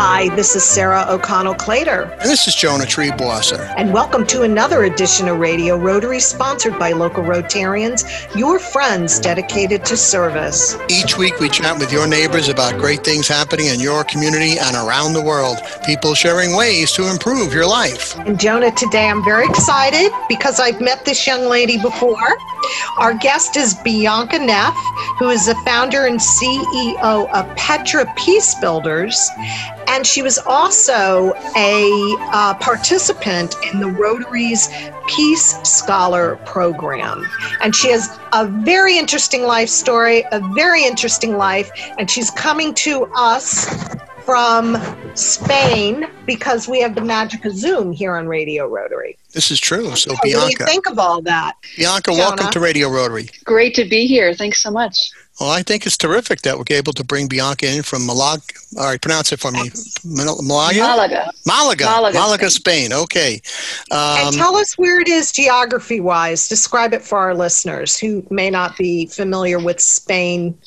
Hi, this is Sarah O'Connell Clater. And this is Jonah Triebwasser. And welcome to another edition of Radio Rotary, sponsored by local Rotarians, your friends dedicated to service. Each week we chat with your neighbors about great things happening in your community and around the world. People sharing ways to improve your life. And Jonah, today I'm very excited because I've met this young lady before. Our guest is Bianca Neff, who is the founder and CEO of Petra Peace Builders and she was also a uh, participant in the Rotary's Peace Scholar program. And she has a very interesting life story, a very interesting life, and she's coming to us from Spain because we have the magic of Zoom here on Radio Rotary. This is true. So, so Bianca. What do you think of all that? Bianca, Jonah? welcome to Radio Rotary. Great to be here. Thanks so much. Well, I think it's terrific that we're able to bring Bianca in from Malaga. All right, pronounce it for me. Malaga? Malaga. Malaga. Malaga, Malaga Spain. Spain. Okay. Um, and tell us where it is geography wise. Describe it for our listeners who may not be familiar with Spain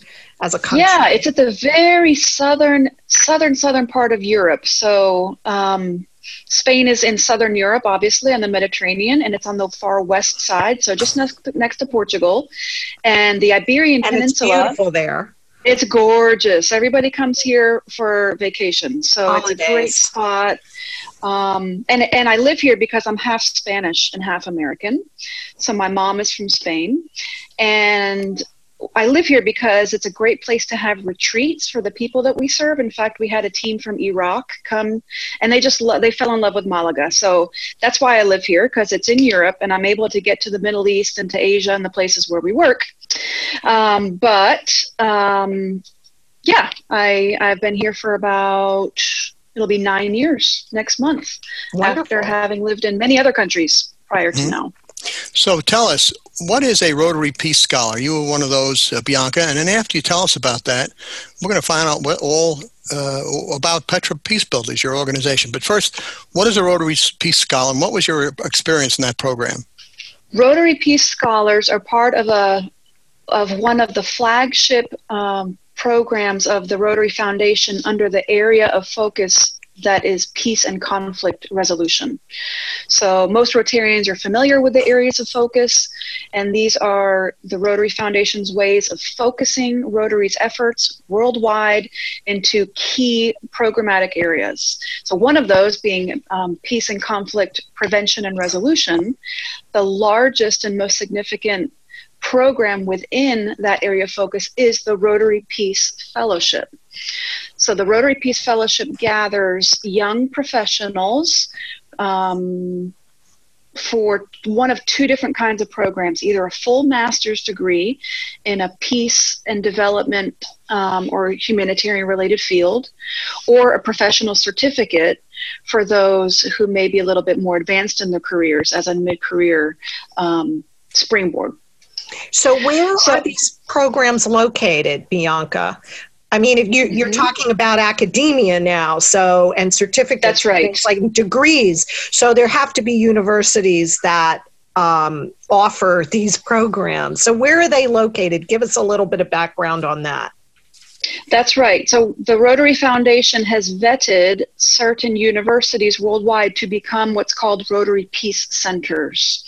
as a country. Yeah, it's at the very southern, southern, southern part of Europe. So, um, Spain is in southern Europe, obviously, on the Mediterranean, and it's on the far west side, so just next to, next to Portugal. And the Iberian and Peninsula. It's beautiful there. It's gorgeous. Everybody comes here for vacation, so Holidays. it's a great spot. Um, and and I live here because I'm half Spanish and half American. So my mom is from Spain, and I live here because it's a great place to have retreats for the people that we serve. In fact, we had a team from Iraq come, and they just lo- they fell in love with Malaga. So that's why I live here because it's in Europe, and I'm able to get to the Middle East and to Asia and the places where we work. Um, but um, yeah, I I've been here for about it'll be nine years next month Wonderful. after having lived in many other countries prior to mm-hmm. now. So tell us, what is a Rotary Peace Scholar? You were one of those, uh, Bianca. And then after you tell us about that, we're going to find out what all uh, about Petra Peace Builders, your organization. But first, what is a Rotary Peace Scholar, and what was your experience in that program? Rotary Peace Scholars are part of a of one of the flagship um, programs of the Rotary Foundation under the area of focus that is peace and conflict resolution. So, most Rotarians are familiar with the areas of focus, and these are the Rotary Foundation's ways of focusing Rotary's efforts worldwide into key programmatic areas. So, one of those being um, peace and conflict prevention and resolution, the largest and most significant program within that area of focus is the Rotary Peace Fellowship. So the Rotary Peace Fellowship gathers young professionals um, for one of two different kinds of programs either a full master's degree in a peace and development um, or humanitarian related field, or a professional certificate for those who may be a little bit more advanced in their careers as a mid career um, springboard. So, where so, are these programs located, Bianca? I mean, if you, you're mm-hmm. talking about academia now, so and certificates, that's right, like degrees. So there have to be universities that um, offer these programs. So where are they located? Give us a little bit of background on that. That's right. So the Rotary Foundation has vetted certain universities worldwide to become what's called Rotary Peace Centers.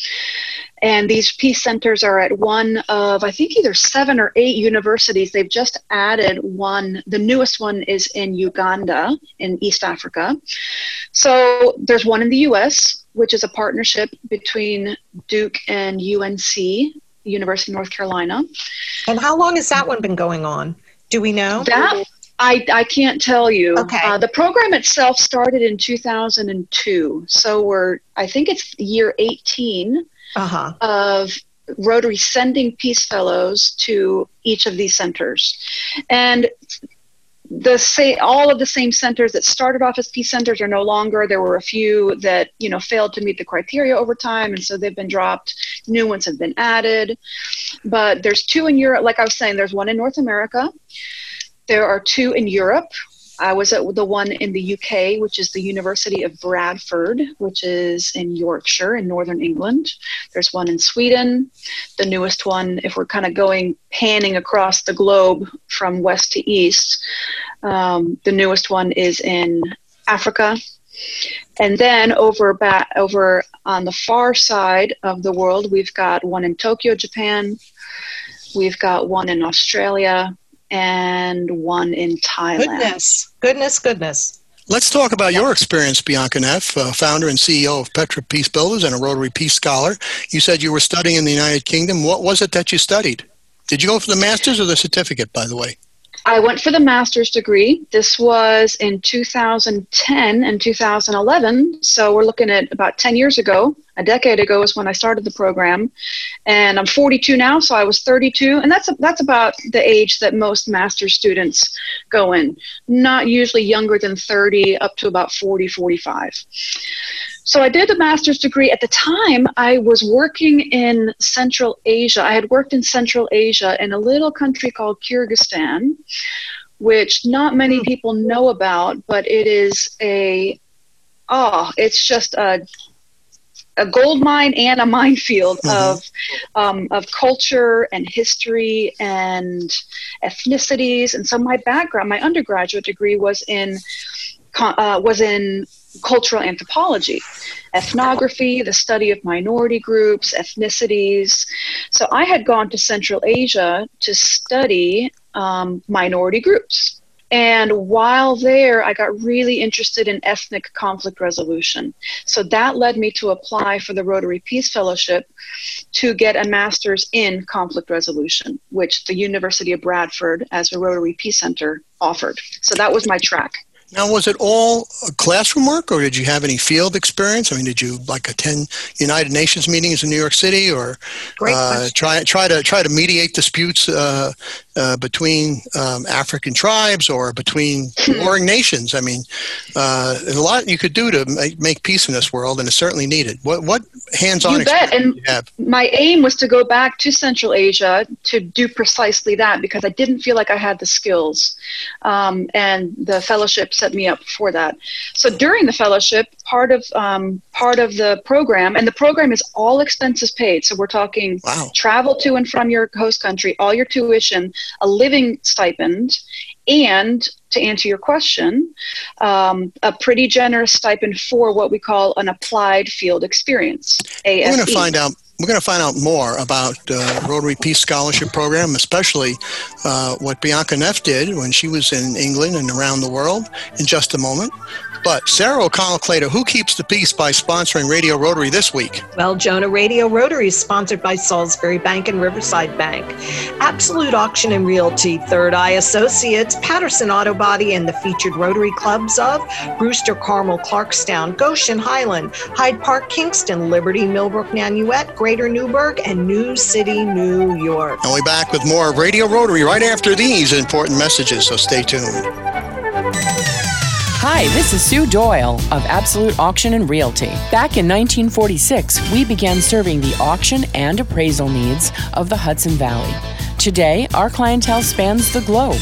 And these peace centers are at one of, I think, either seven or eight universities. They've just added one. The newest one is in Uganda, in East Africa. So there's one in the US, which is a partnership between Duke and UNC, University of North Carolina. And how long has that one been going on? Do we know? That I, I can't tell you. Okay. Uh, the program itself started in 2002. So we're, I think it's year 18 uh-huh. of Rotary sending Peace Fellows to each of these centers. And the say all of the same centers that started off as peace centers are no longer. There were a few that you know failed to meet the criteria over time and so they've been dropped. New ones have been added. But there's two in europe like i was saying there's one in north america. There are two in europe I was at the one in the UK, which is the University of Bradford, which is in Yorkshire in northern England. There's one in Sweden. The newest one, if we're kind of going panning across the globe from west to east, um, the newest one is in Africa. And then over back over on the far side of the world, we've got one in Tokyo, Japan. We've got one in Australia and one in Thailand. Goodness, goodness, goodness. Let's talk about your experience, Bianca Neff, uh, founder and CEO of Petra Peace Builders and a Rotary Peace Scholar. You said you were studying in the United Kingdom. What was it that you studied? Did you go for the master's or the certificate, by the way? I went for the master's degree. This was in 2010 and 2011. So we're looking at about 10 years ago. A decade ago is when I started the program. And I'm 42 now, so I was 32. And that's, that's about the age that most master's students go in. Not usually younger than 30, up to about 40, 45. So I did a master's degree. At the time, I was working in Central Asia. I had worked in Central Asia in a little country called Kyrgyzstan, which not many hmm. people know about, but it is a, oh, it's just a, a gold mine and a minefield mm-hmm. of um, of culture and history and ethnicities. And so my background, my undergraduate degree was in uh, was in cultural anthropology, ethnography, the study of minority groups, ethnicities. So I had gone to Central Asia to study um, minority groups. And while there, I got really interested in ethnic conflict resolution. So that led me to apply for the Rotary Peace Fellowship to get a master's in conflict resolution, which the University of Bradford, as a Rotary Peace Center, offered. So that was my track. Now, was it all classroom work, or did you have any field experience? I mean, did you like attend United Nations meetings in New York City, or uh, try try to try to mediate disputes uh, uh, between um, African tribes or between warring nations? I mean, uh, there's a lot you could do to make, make, peace in this world, and it's certainly needed. What what hands-on you bet. And my aim was to go back to Central Asia to do precisely that because I didn't feel like I had the skills, um, and the fellowships set me up for that. So during the fellowship, part of um, part of the program, and the program is all expenses paid. So we're talking wow. travel to and from your host country, all your tuition, a living stipend, and to answer your question, um, a pretty generous stipend for what we call an applied field experience. AFE. We're going to find out we're going to find out more about uh, Rotary Peace Scholarship Program, especially uh, what Bianca Neff did when she was in England and around the world in just a moment. But Sarah O'Connell Clater, who keeps the peace by sponsoring Radio Rotary this week? Well, Jonah, Radio Rotary is sponsored by Salisbury Bank and Riverside Bank, Absolute Auction and Realty, Third Eye Associates, Patterson Auto Body, and the featured Rotary clubs of Brewster, Carmel, Clarkstown, Goshen, Highland, Hyde Park, Kingston, Liberty, Millbrook, Nanuet, Greater Newburgh, and New City, New York. And we'll be back with more of Radio Rotary right after these important messages, so stay tuned. Hi, this is Sue Doyle of Absolute Auction and Realty. Back in 1946, we began serving the auction and appraisal needs of the Hudson Valley. Today, our clientele spans the globe,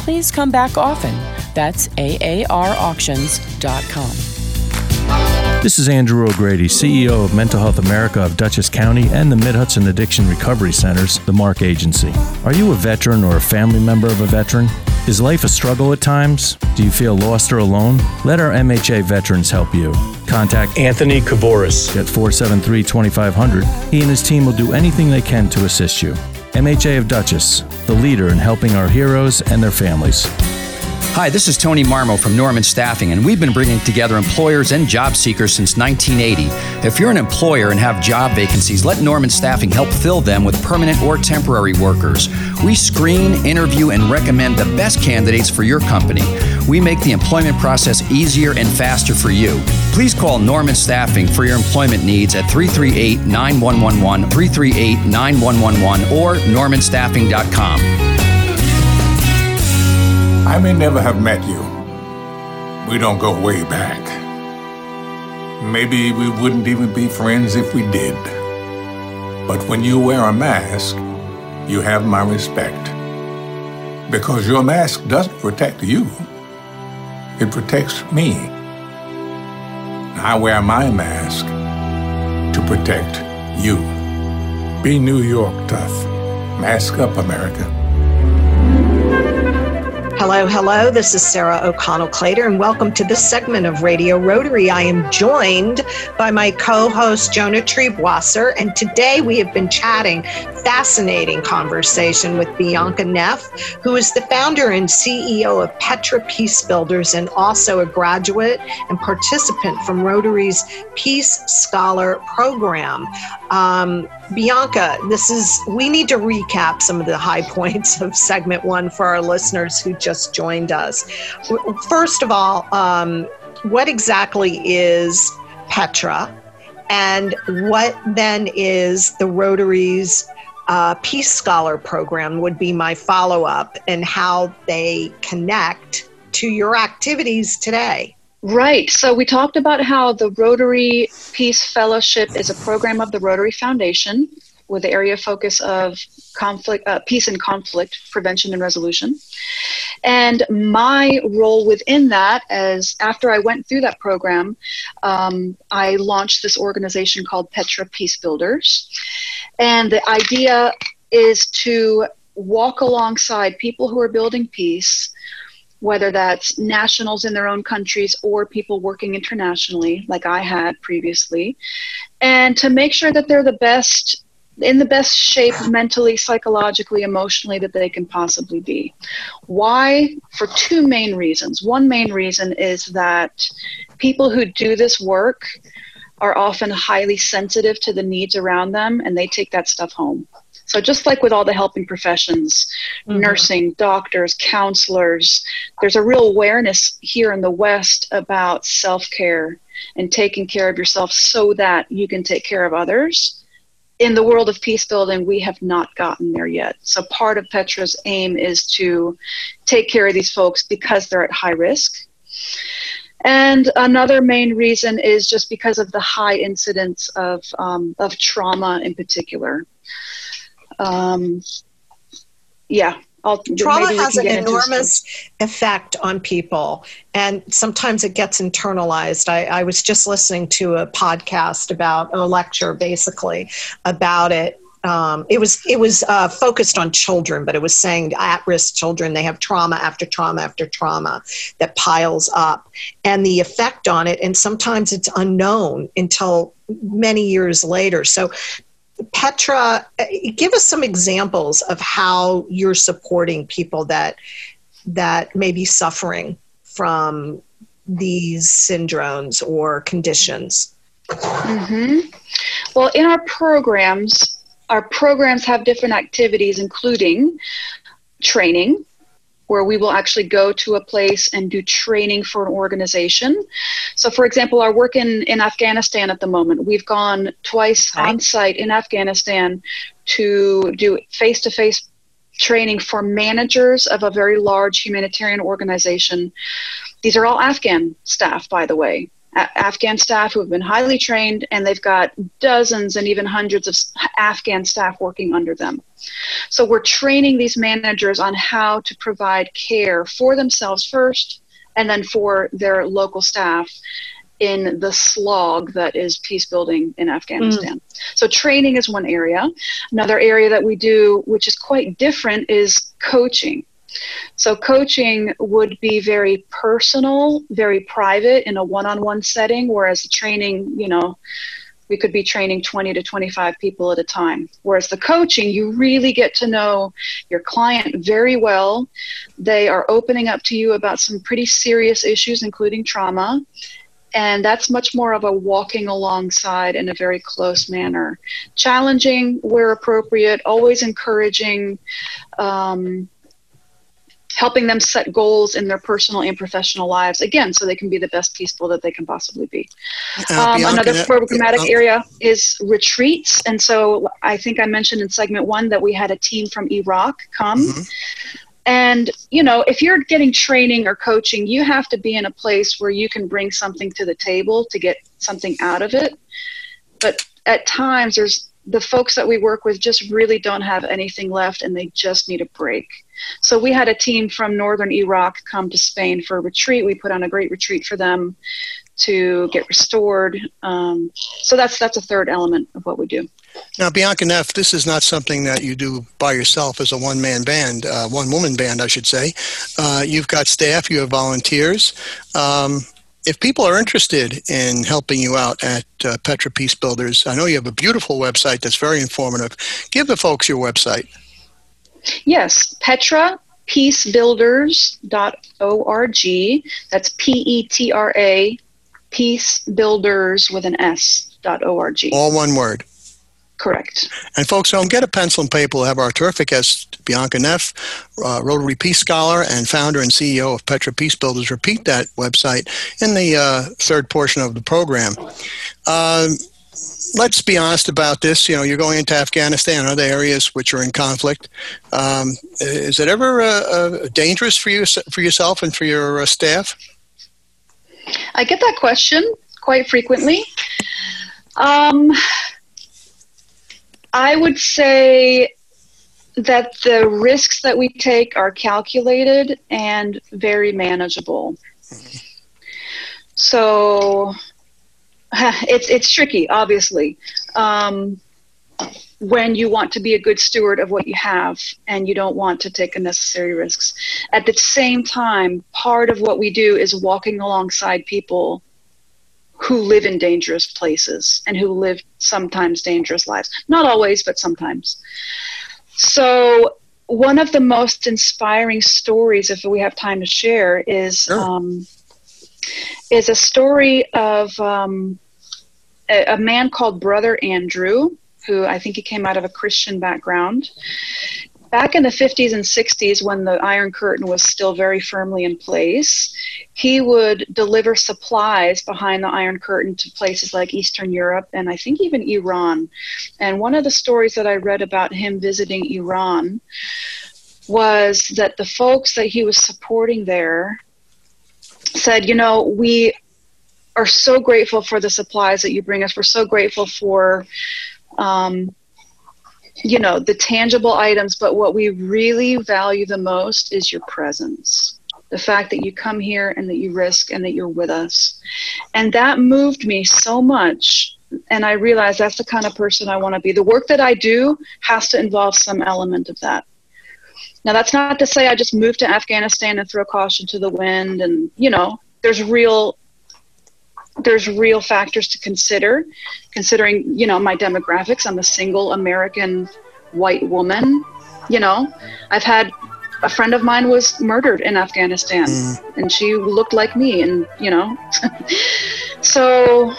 please come back often. That's AARauctions.com. This is Andrew O'Grady, CEO of Mental Health America of Dutchess County and the Mid Hudson Addiction Recovery Centers, the MARC Agency. Are you a veteran or a family member of a veteran? Is life a struggle at times? Do you feel lost or alone? Let our MHA veterans help you. Contact Anthony Kavoris at 473 2500. He and his team will do anything they can to assist you. MHA of Dutchess, the leader in helping our heroes and their families. Hi, this is Tony Marmo from Norman Staffing, and we've been bringing together employers and job seekers since 1980. If you're an employer and have job vacancies, let Norman Staffing help fill them with permanent or temporary workers. We screen, interview, and recommend the best candidates for your company. We make the employment process easier and faster for you. Please call Norman Staffing for your employment needs at 338 9111, 338 9111, or normanstaffing.com. I may never have met you. We don't go way back. Maybe we wouldn't even be friends if we did. But when you wear a mask, you have my respect. Because your mask doesn't protect you, it protects me. I wear my mask to protect you. Be New York tough. Mask up, America. Hello, hello. This is Sarah O'Connell Clater, and welcome to this segment of Radio Rotary. I am joined by my co host, Jonah Triebwasser, and today we have been chatting fascinating conversation with Bianca Neff, who is the founder and CEO of Petra Peace Builders and also a graduate and participant from Rotary's Peace Scholar Program. Um, Bianca, this is, we need to recap some of the high points of segment one for our listeners who just joined us. First of all, um, what exactly is Petra? And what then is the Rotary's uh, Peace Scholar program would be my follow up and how they connect to your activities today. Right. So we talked about how the Rotary Peace Fellowship is a program of the Rotary Foundation with the area focus of conflict, uh, peace and conflict prevention and resolution. And my role within that, as after I went through that program, um, I launched this organization called Petra Peace Builders. And the idea is to walk alongside people who are building peace whether that's nationals in their own countries or people working internationally, like I had previously, and to make sure that they're the best in the best shape mentally, psychologically, emotionally that they can possibly be. Why? For two main reasons. One main reason is that people who do this work are often highly sensitive to the needs around them and they take that stuff home. So, just like with all the helping professions, mm-hmm. nursing, doctors, counselors, there's a real awareness here in the West about self care and taking care of yourself so that you can take care of others in the world of peace building, we have not gotten there yet. So, part of Petra's aim is to take care of these folks because they're at high risk. And another main reason is just because of the high incidence of, um, of trauma in particular. Um, yeah, I'll, trauma has an enormous effect on people and sometimes it gets internalized. I, I, was just listening to a podcast about a lecture basically about it. Um, it was it was uh, focused on children but it was saying at-risk children they have trauma after trauma after trauma that piles up. And the effect on it and sometimes it's unknown until many years later. So Petra, uh, give us some examples of how you're supporting people that that may be suffering from these syndromes or conditions. Mm-hmm. Well, in our programs, our programs have different activities, including training, where we will actually go to a place and do training for an organization. So, for example, our work in, in Afghanistan at the moment, we've gone twice on site in Afghanistan to do face to face training for managers of a very large humanitarian organization. These are all Afghan staff, by the way. Afghan staff who have been highly trained, and they've got dozens and even hundreds of Afghan staff working under them. So we're training these managers on how to provide care for themselves first and then for their local staff in the slog that is peace building in Afghanistan. Mm. So, training is one area. Another area that we do, which is quite different, is coaching. So, coaching would be very personal, very private in a one on one setting, whereas training, you know, we could be training 20 to 25 people at a time. Whereas the coaching, you really get to know your client very well. They are opening up to you about some pretty serious issues, including trauma. And that's much more of a walking alongside in a very close manner. Challenging where appropriate, always encouraging. Um, helping them set goals in their personal and professional lives again so they can be the best people that they can possibly be. Uh, um, another programmatic area is retreats and so i think i mentioned in segment one that we had a team from iraq come. Mhm. and you know if you're getting training or coaching you have to be in a place where you can bring something to the table to get something out of it. But at times there's the folks that we work with just really don't have anything left and they just need a break so we had a team from northern iraq come to spain for a retreat we put on a great retreat for them to get restored um, so that's that's a third element of what we do Now, Bianca Neff, this is not something that you do by yourself as a one-man band, uh, one-woman band, I should say. Uh, you've got staff, you have volunteers. Um, if people are interested in helping you out at uh, Petra Peace Builders, I know you have a beautiful website that's very informative. Give the folks your website. Yes, Petra peacebuilders.org. That's P E T R A, peacebuilders with an S dot org. All one word. Correct. And folks, home, get a pencil and paper. We'll have our terrific guest, Bianca Neff, uh, Rotary Peace Scholar and founder and CEO of Petra Peace Builders. Repeat that website in the uh, third portion of the program. Um, let's be honest about this. You know, you're going into Afghanistan other areas which are in conflict. Um, is it ever uh, uh, dangerous for you, for yourself, and for your uh, staff? I get that question quite frequently. Um, I would say that the risks that we take are calculated and very manageable. So it's it's tricky, obviously, um, when you want to be a good steward of what you have and you don't want to take unnecessary risks. At the same time, part of what we do is walking alongside people who live in dangerous places and who live sometimes dangerous lives. Not always, but sometimes. So, one of the most inspiring stories, if we have time to share, is Sure. um, is a story of um, a, a man called Brother Andrew, who I think he came out of a Christian background. Back in the 50s and 60s, when the Iron Curtain was still very firmly in place, he would deliver supplies behind the Iron Curtain to places like Eastern Europe and I think even Iran. And one of the stories that I read about him visiting Iran was that the folks that he was supporting there said, you know, we are so grateful for the supplies that you bring us. We're so grateful for, um, you know, the tangible items, but what we really value the most is your presence. The fact that you come here and that you risk and that you're with us. And that moved me so much. And I realized that's the kind of person I want to be. The work that I do has to involve some element of that. Now, that's not to say I just moved to Afghanistan and throw caution to the wind. And, you know, there's real there's real factors to consider considering you know my demographics. I'm a single american white woman you know. I've had a friend of mine was murdered in afghanistan mm. and she looked like me and you know. So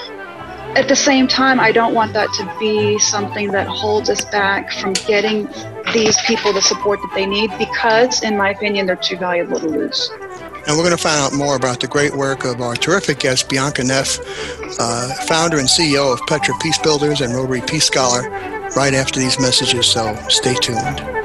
at the same time i don't want that to be something that holds us back from getting these people the support that they need because in my opinion they're too valuable to lose And we're going to find out more about the great work of our terrific guest, Bianca Neff, uh, founder and CEO of Petra Peace Builders and Rotary Peace Scholar, right after these messages, so stay tuned.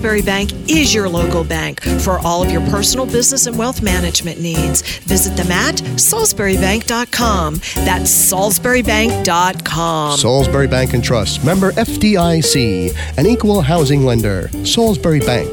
Bank is your local bank for all of your personal, business, and wealth management needs. Visit them at salisburybank.com. That's salisburybank.com. Salisbury Bank and Trust, member FDIC, an equal housing lender. Salisbury Bank,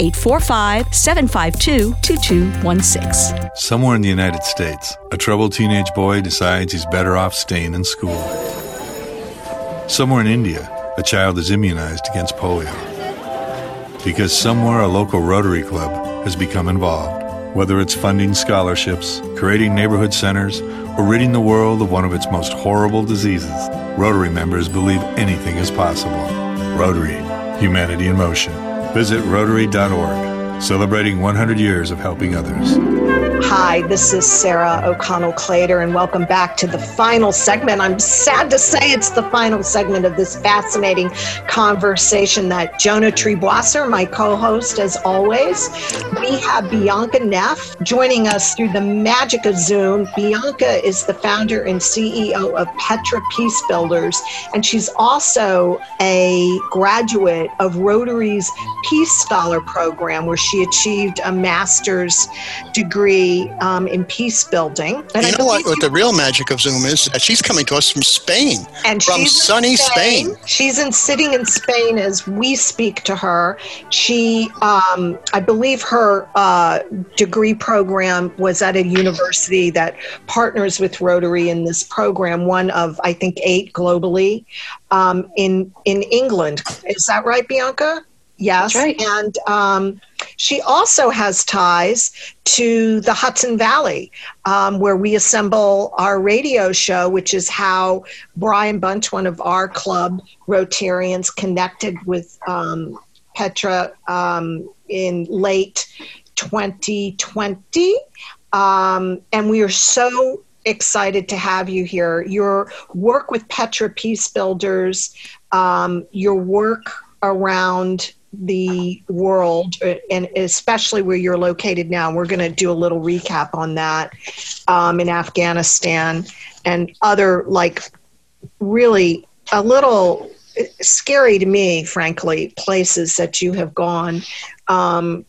845 752 2216. Somewhere in the United States, a troubled teenage boy decides he's better off staying in school. Somewhere in India, a child is immunized against polio. Because somewhere a local Rotary Club has become involved. Whether it's funding scholarships, creating neighborhood centers, or ridding the world of one of its most horrible diseases, Rotary members believe anything is possible. Rotary, humanity in motion. Visit Rotary.org, celebrating 100 years of helping others. Hi, this is Sarah O'Connell Clater, and welcome back to the final segment. I'm sad to say it's the final segment of this fascinating conversation that Jonah Triebwasser, my co host, as always. We have Bianca Neff joining us through the magic of Zoom. Bianca is the founder and CEO of Petra Peace Builders, and she's also a graduate of Rotary's Peace Scholar Program, where she achieved a master's degree um, in peace building. And you I know what, what the real magic of Zoom is? That she's coming to us from Spain. And from sunny Spain. Spain. She's in sitting in Spain as we speak to her. She, um, I believe, her uh, degree program was at a university that partners with Rotary in this program. One of I think eight globally um, in in England. Is that right, Bianca? Yes. Right. And um, she also has ties to the Hudson Valley, um, where we assemble our radio show, which is how Brian Bunch, one of our club Rotarians, connected with um, Petra um, in late 2020. Um, and we are so excited to have you here. Your work with Petra Peace Builders, um, your work around the world, and especially where you're located now. We're going to do a little recap on that um, in Afghanistan and other, like, really a little scary to me, frankly, places that you have gone. Um,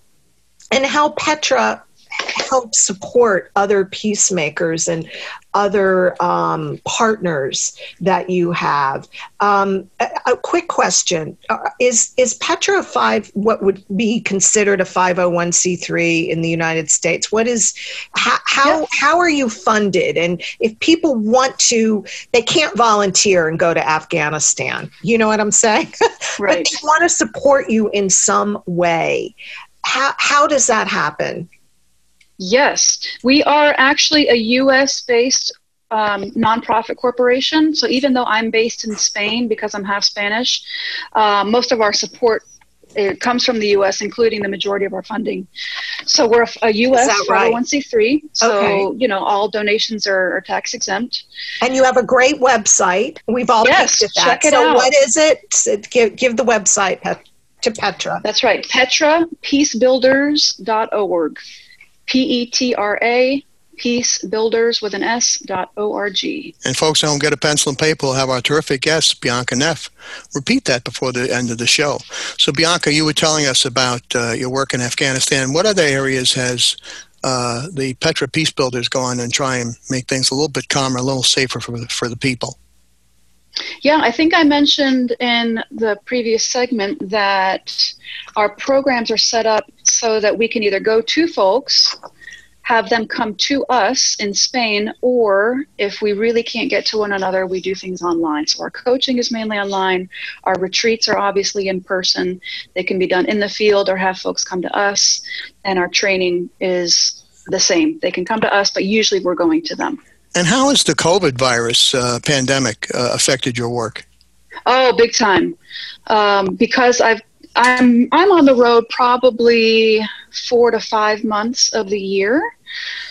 and how Petra help support other peacemakers and other um, partners that you have. Um, a, a, quick question: uh, Is is Petra five what would be considered a five hundred one c three in the United States? What is how how, how are you funded? And if people want to, they can't volunteer and go to Afghanistan. You know what I'm saying? Right. but they want to support you in some way. How how does that happen? Yes, we are actually a US based um, nonprofit corporation. So even though I'm based in Spain because I'm half Spanish, uh, most of our support it comes from the U.S., including the majority of our funding. So we're a, a U.S. 501c3. So okay. you know all donations are, are, tax exempt. And you have a great website. We've all yes, at that. check it so out. what is it? Give give the website to Petra. That's right, PetraPeaceBuilders.org. P E T R A peace builders with an s dot org and folks don't get a pencil and paper we'll have our terrific guest bianca neff repeat that before the end of the show. So bianca you were telling us about uh, your work in afghanistan. What other areas has uh, the petra peace builders go on and try and make things a little bit calmer a little safer for for the people yeah, I think I mentioned in the previous segment that our programs are set up so that we can either go to folks, have them come to us in Spain, or if we really can't get to one another, we do things online. So our coaching is mainly online. Our retreats are obviously in person. They can be done in the field or have folks come to us. And our training is the same. They can come to us, but usually we're going to them. And how has the COVID virus uh, pandemic uh, affected your work? Oh, big time. Um, because I've I'm I'm on the road probably four to five months of the year.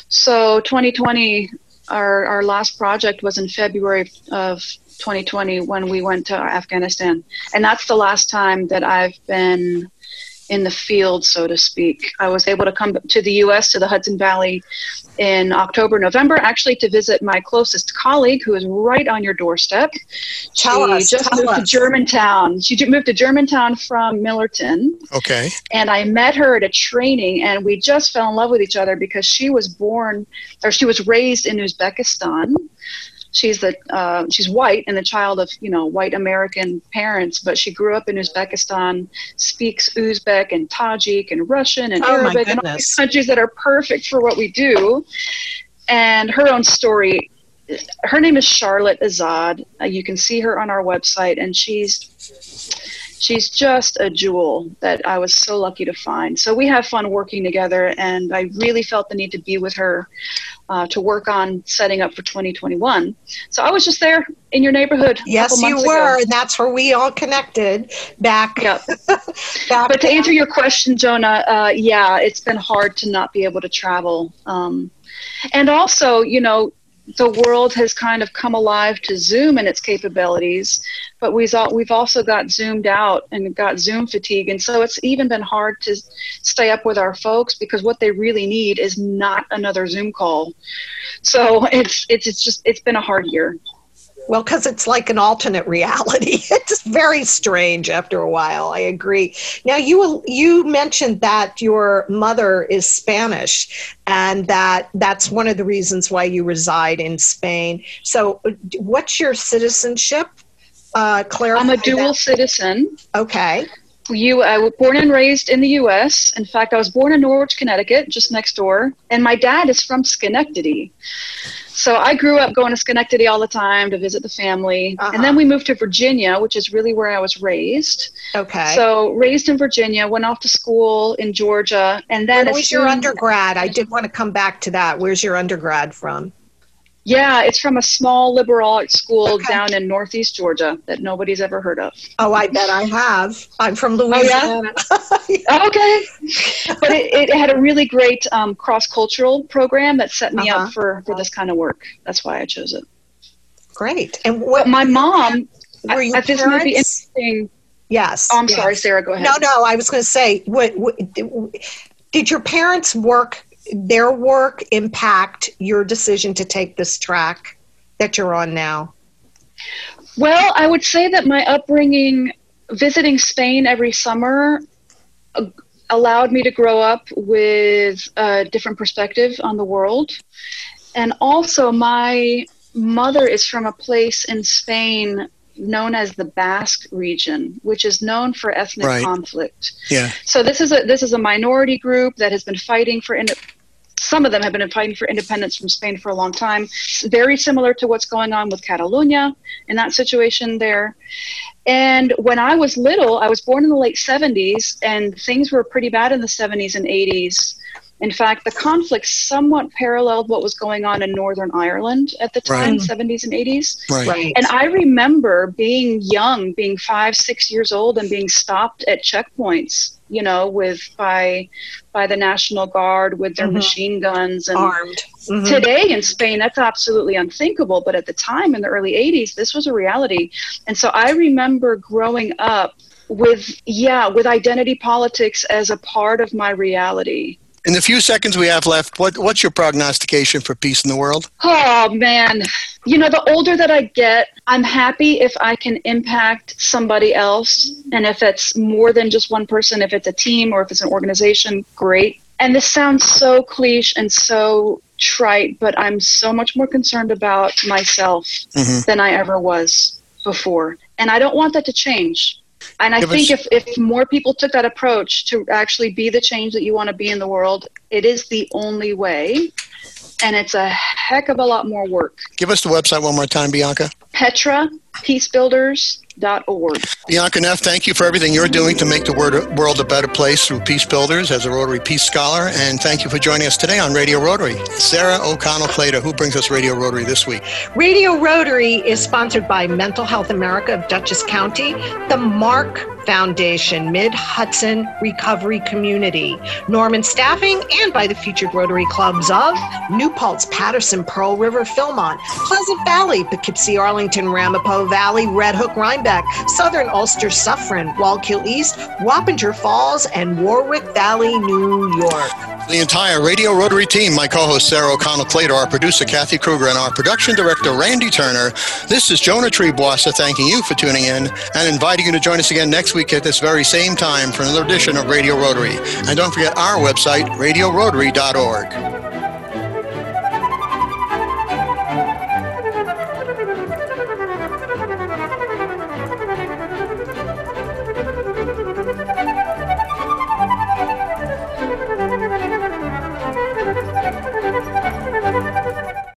So 2020, our our last project was in February of 2020 when we went to Afghanistan, and that's the last time that I've been in the field, so to speak. I was able to come to the U.S. to the Hudson Valley in October, November, actually to visit my closest colleague who is right on your doorstep. Tell she us, just tell moved us. to Germantown. She moved to Germantown from Millerton Okay. and I met her at a training, and we just fell in love with each other because she was born or she was raised in Uzbekistan. She's the uh, she's white and the child of you know white American parents, but she grew up in Uzbekistan, speaks Uzbek and Tajik and Russian and Oh, Arabic and all these countries that are perfect for what we do. And her own story. Her name is Charlotte Azad. Uh, you can see her on our website, and she's she's just a jewel that I was so lucky to find. So we have fun working together, and I really felt the need to be with her uh, to work on setting up for 2021. So I was just there in your neighborhood. Yes, you were, Ago. and that's where we all connected back. Yep. back But to answer your question, Jonah, uh, yeah, it's been hard to not be able to travel. Um, and also, you know, the world has kind of come alive to Zoom and its capabilities, but we've, also got zoomed out and got Zoom fatigue. And so it's even been hard to stay up with our folks because what they really need is not another Zoom call. So it's, it's, it's just, it's been a hard year. Well, because it's like an alternate reality. It's very strange after a while. I agree. Now, you you mentioned that your mother is Spanish, and that that's one of the reasons why you reside in Spain. So, what's your citizenship? Uh, I'm a dual that. citizen. Okay. You, I was born and raised in the U.S. In fact, I was born in Norwich, Connecticut, just next door, and my dad is from Schenectady. So I grew up going to Schenectady all the time to visit the family, Uh-huh. and then we moved to Virginia, which is really where I was raised. Okay. So raised in Virginia, went off to school in Georgia, and then Where was your undergrad? I did want to come back to that. Where's your undergrad from? Yeah, it's from a small liberal arts school Okay. down in Northeast Georgia that nobody's ever heard of. Oh, I bet I have. I'm from? Louisiana. Oh, okay. but it, it had a really great um, cross cultural program that set me Uh-huh. up for, for this kind of work. That's why I chose it. Great. And what my mom, were you I this might be parents? interesting. Yes. Oh, I'm yes. sorry, Sarah, go ahead. No, no. I was going to say, what, what did your parents' work, their work, impact your decision to take this track that you're on now? Well, I would say that my upbringing, visiting Spain every summer, uh, allowed me to grow up with a different perspective on the world. And also, my mother is from a place in Spain known as the Basque region, which is known for ethnic Right. conflict. Yeah. So this is a this is a minority group that has been fighting for ind- some of them have been fighting for independence from Spain for a long time. It's very similar to what's going on with Catalonia in that situation there. And when I was little, I was born in the late 70s, and things were pretty bad in the 70s and 80s. In fact, the conflict somewhat paralleled what was going on in Northern Ireland at the time, Right. 70s and 80s. Right. And I remember being young, being five, six years old, and being stopped at checkpoints, you know, with by by the National Guard with their Mhm. machine guns and Armed. Mhm. Today in Spain, that's absolutely unthinkable. But at the time, in the early 80s, this was a reality. And so I remember growing up with, yeah, with identity politics as a part of my reality. In the few seconds we have left, what, what's your prognostication for peace in the world? Oh man, you know, the older that I get, I'm happy if I can impact somebody else. And if it's more than just one person, if it's a team or if it's an organization, great. And this sounds so cliche and so trite, but I'm so much more concerned about myself Mhm. than I ever was before. And I don't want that to change. And I Give think us- if, if more people took that approach to actually be the change that you want to be in the world, it is the only way. And it's a heck of a lot more work. Give us the website one more time, Bianca. Petra, peacebuilders.org. Bianca Neff, thank you for everything you're doing to make the world a better place through Peace Builders as a Rotary Peace Scholar. And thank you for joining us today on Radio Rotary. Sarah O'Connell Clater, who brings us Radio Rotary this week? Radio Rotary is sponsored by Mental Health America of Dutchess County, the Mark Foundation, Mid Hudson Recovery Community, Norman Staffing, and by the featured Rotary Clubs of New Paltz, Patterson, Pearl River, Philmont, Pleasant Valley, Poughkeepsie, Arlington, Ramapo, Valley, Red Hook, Rhinebeck, Southern Ulster, Suffern, Wallkill East, Wappinger Falls, and Warwick Valley, New York. The entire Radio Rotary team, my co host Sarah O'Connell Clater, our producer Kathy Kruger, and our production director Randy Turner. This is Jonah Triebwasser thanking you for tuning in and inviting you to join us again next week at this very same time for another edition of Radio Rotary. And don't forget our website, radiorotary.org.